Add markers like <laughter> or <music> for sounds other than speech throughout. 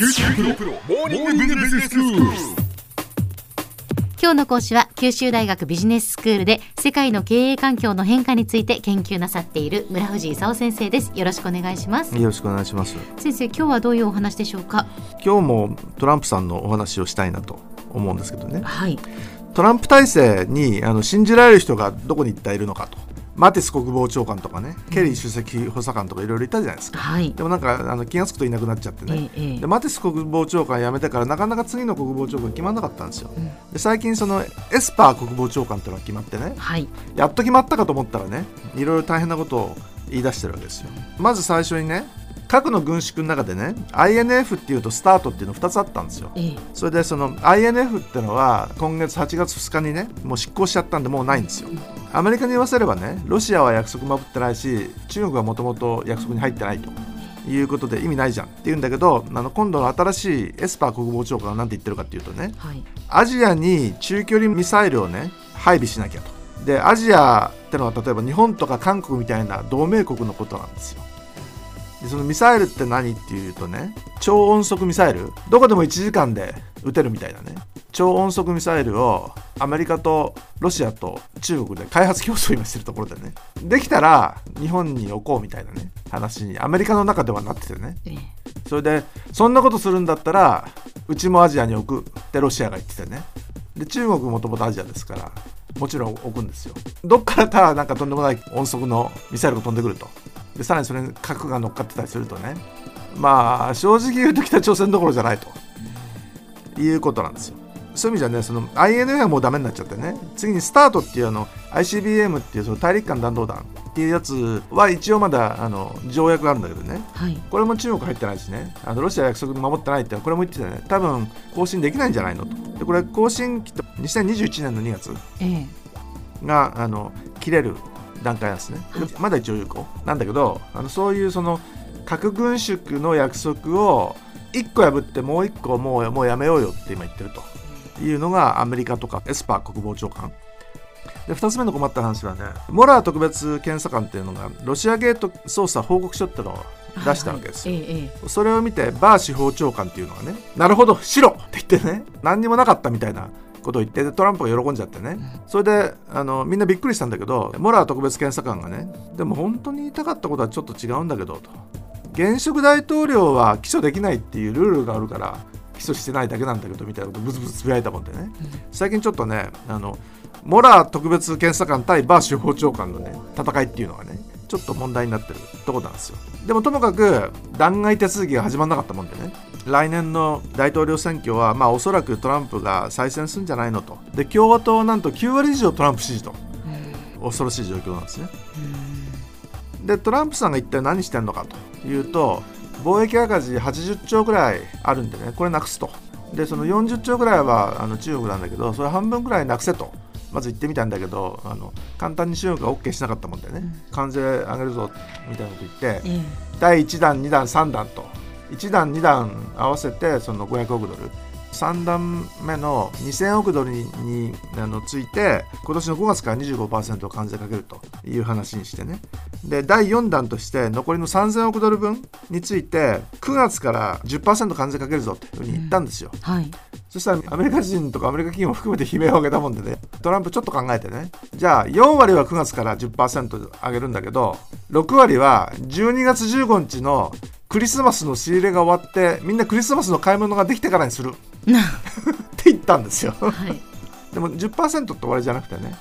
九州大学モーニングビジネススクール。今日の講師は九州大学ビジネススクールで世界の経営環境の変化について研究なさっている村藤勲先生です。よろしくお願いします。よろしくお願いします。先生今日はどういうお話でしょうか？今日もトランプさんのお話をしたいなと思うんですけどね。はい。トランプ体制にあの信じられる人がどこに一体いるのかとマティス国防長官とかね、ケリー首席補佐官とかいろいろいたじゃないですか、はい。でもなんかあの気が付くといなくなっちゃってね、ええええ。でマティス国防長官辞めてからなかなか次の国防長官決まらなかったんですよ、で最近そのエスパー国防長官っていうのが決まってね。はい。やっと決まったかと思ったらねいろいろ大変なことを言い出してるわけですよ。まず最初にね核の軍縮の中でね INF っていうとスタートっていうの2つあったんですよ。ええ。それでその INF ってのは今月8月2日にねもう失効しちゃったんでもうないんですよ。アメリカに言わせればねロシアは約束守ってないし中国はもともと約束に入ってないということで意味ないじゃんって言うんだけどあの今度の新しいエスパー国防長官は何て言ってるかっていうとねはい。アジアに中距離ミサイルをね配備しなきゃと。でアジアってのは例えば日本とか韓国みたいな同盟国のことなんですよでそのミサイルって何っていうとね超音速ミサイル？どこでも1時間で撃てるみたいなね。超音速ミサイルをアメリカとロシアと中国で開発競争を今してるところでね。できたら日本に置こうみたいなね話にアメリカの中ではなっててね。ええ。それでそんなことするんだったらうちもアジアに置く。ってロシアが言っててね。で中国もともとアジアですからもちろん置くんですよ。どっからかなんかとんでもない音速のミサイルが飛んでくるとでさらにそれに核が乗っかってたりするとねまあ正直言うと北朝鮮どころじゃないということなんですよ。そういう意味じゃねその INF はもうダメになっちゃってね次にスタートっていうあの ICBM っていうその大陸間弾道弾っていうやつは一応まだあの条約があるんだけどね。はい。これも中国入ってないしね。あのロシア約束守ってないってこれも言っててね。多分更新できないんじゃないのと。でこれ更新期と2021年の2月ええ。があの切れる段階なんですね、はい。まだ一応有効なんだけどあのそういうその核軍縮の約束を1個破ってもう1個もうもうやめようよって今言ってると。いうのがアメリカとかエスパー国防長官。で2つ目の困った話はねモラー特別検査官っていうのがロシアゲート捜査報告書ってのを出したわけですよ、はいはい。えええそれを見てバー司法長官っていうのがねなるほど白って言ってね何にもなかったみたいなことを言ってでトランプが喜んじゃってね。それであのみんなびっくりしたんだけどモラー特別検査官がねでも本当に言いたかったことはちょっと違うんだけどと。現職大統領は起訴できないっていうルールがあるから起訴してないだけなんだけどみたいなことブツブツつぶやいたもんでね。最近ちょっとねあのモラー特別検査官対バー司法長官のね戦いっていうのがねちょっと問題になってるところなんですよ。でもともかく弾劾手続きが始まらなかったもんでね来年の大統領選挙はまあおそらくトランプが再選するんじゃないのと。で共和党はなんと9割以上トランプ支持と。恐ろしい状況なんですね。でトランプさんが一体何してんのかというと貿易赤字80兆ぐらいあるんでねこれなくすと。でその40兆ぐらいはあの中国なんだけどそれ半分ぐらいなくせと。まず言ってみたんだけどあの簡単に中国が OK しなかったもんでね、関税上げるぞみたいなこと言って、ええ。第1弾2弾3弾と1弾2弾合わせてその500億ドル。3段目の2000億ドルににあのついて今年の5月から25%関税かけるという話にしてね。で第4弾として残りの3000億ドル分について9月から10%関税かけるぞというふうに言ったんですよ、はい。そしたらアメリカ人とかアメリカ企業も含めて悲鳴を上げたもんでね。トランプちょっと考えてね。じゃあ4割は9月から10%上げるんだけど6割は12月15日のクリスマスの仕入れが終わってみんなクリスマスの買い物ができてからにする。って言ったんですよ。はい。<laughs> でも10%って終わりじゃなくてね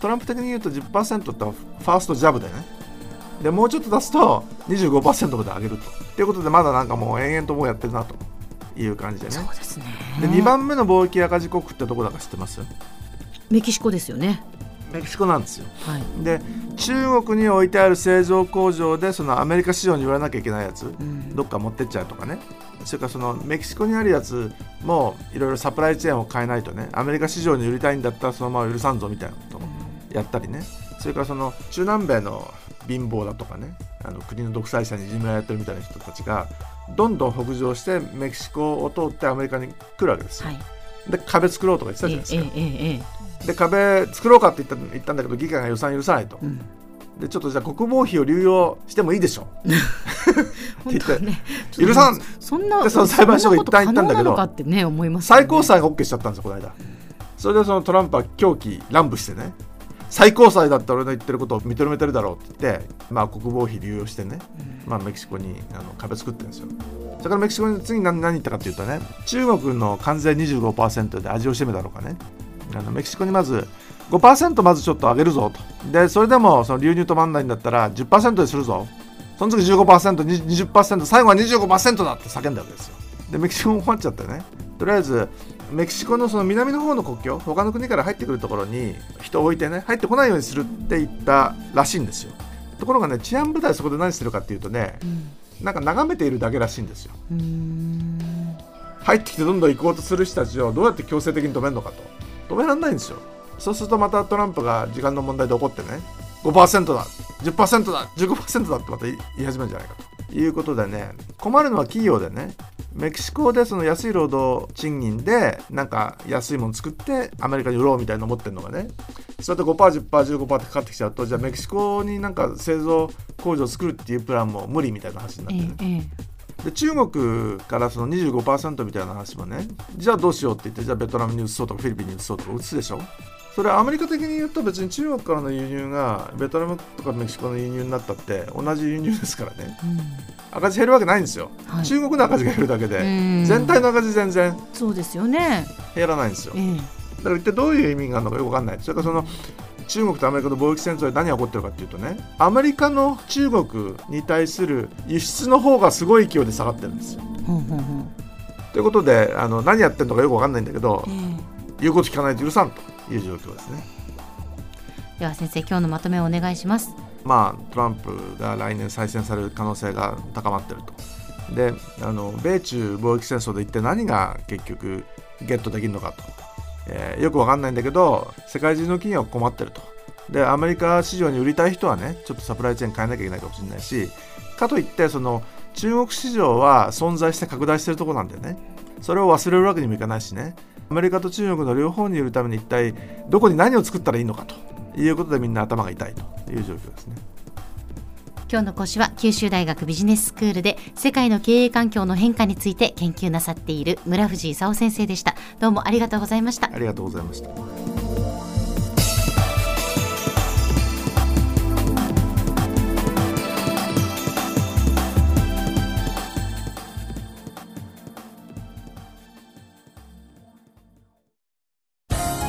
トランプ的に言うと10%ってファーストジャブでね。でもうちょっと出すと25%まで上げると。っていうことでまだなんかもう延々ともうやってるなという感じでね。そうですね。で2番目の貿易赤字国ってどこだか知ってます？メキシコですよねメキシコなんですよ。はい。で中国に置いてある製造工場でそのアメリカ市場に売らなきゃいけないやつ、ん。どっか持ってっちゃうとかね。それからそのメキシコにあるやつもいろいろサプライチェーンを変えないとねアメリカ市場に売りたいんだったらそのまま許さんぞみたいなことをやったりね。それからその中南米の貧乏だとかねあの国の独裁者にいじめられてるみたいな人たちがどんどん北上してメキシコを通ってアメリカに来るわけですよ。はい。で壁作ろうとか言ってたじゃないですか。えええええで壁作ろうかって言った言ったんだけど議会が予算許さないと。えうん。でちょっとじゃあ国防費を流用してもいいでしょ <laughs> 言って。ね許さん。そんなでその裁判所が一旦言ったんだけど。ね思いますよね。最高裁が OK しちゃったんですよこの間。それでそのトランプは狂気乱舞してね。最高裁だったら俺の言ってることを認めてるだろうって言って、まあ、国防費流用してね、まあ、メキシコにあの壁作ってるんですよ。それからメキシコに次に何何言ったかっていうとね中国の関税25%で味を占めたのかねあのメキシコにまず5%まずちょっと上げるぞと。でそれでもその流入止まんないんだったら10%にするぞ。その次 15%20% 最後は25%だって叫んだわけですよ。でメキシコも困っちゃってね。とりあえずメキシコのその南の方の国境他の国から入ってくるところに人を置いてね入ってこないようにするって言ったらしいんですよ。ところがね治安部隊そこで何してるかっていうとねなんか眺めているだけらしいんですよ。入ってきてどんどん行こうとする人たちをどうやって強制的に止めるのかと止められないんですよ。そうするとまたトランプが時間の問題で怒ってね5%だ10%だ15%だってまた言い始めるんじゃないかということでね困るのは企業でねメキシコでその安い労働賃金でなんか安いもの作ってアメリカに売ろうみたいな思ってるのがねそうやって 5%10%15% ってかかってきちゃうとじゃあメキシコになんか製造工場を作るっていうプランも無理みたいな話になってね。え。で中国からその25%みたいな話もねじゃあどうしようって言ってじゃあベトナムに移そうとかフィリピンに移そうとか移すでしょ？それはアメリカ的に言うと別に中国からの輸入がベトナムとかメキシコの輸入になったって同じ輸入ですからね。うん。赤字減るわけないんですよ、はい。中国の赤字が減るだけでうん。全体の赤字全然そうですよね。減らないんですよ。ええ。だから一体どういう意味があるのかよくわかんない。それからその中国とアメリカの貿易戦争で何が起こってるかっていうとねアメリカの中国に対する輸出の方がすごい勢いで下がってるんですよ。ということであの何やってるのかよくわかんないんだけどええ。言うこと聞かないと許さんという状況ですね。では先生今日のまとめをお願いします。まあトランプが来年再選される可能性が高まってると。であの米中貿易戦争で一体何が結局ゲットできるのかと、えーよくわかんないんだけど世界中の企業が困ってると。でアメリカ市場に売りたい人はねちょっとサプライチェーン変えなきゃいけないかもしれないしかといってその中国市場は存在して拡大してるとこなんだよね。それを忘れるわけにもいかないしね。アメリカと中国の両方に売るために一体どこに何を作ったらいいのかということでみんな頭が痛いという状況ですね。今日の講師は九州大学ビジネススクールで世界の経営環境の変化について研究なさっている村藤勲先生でした。どうもありがとうございました。ありがとうございました。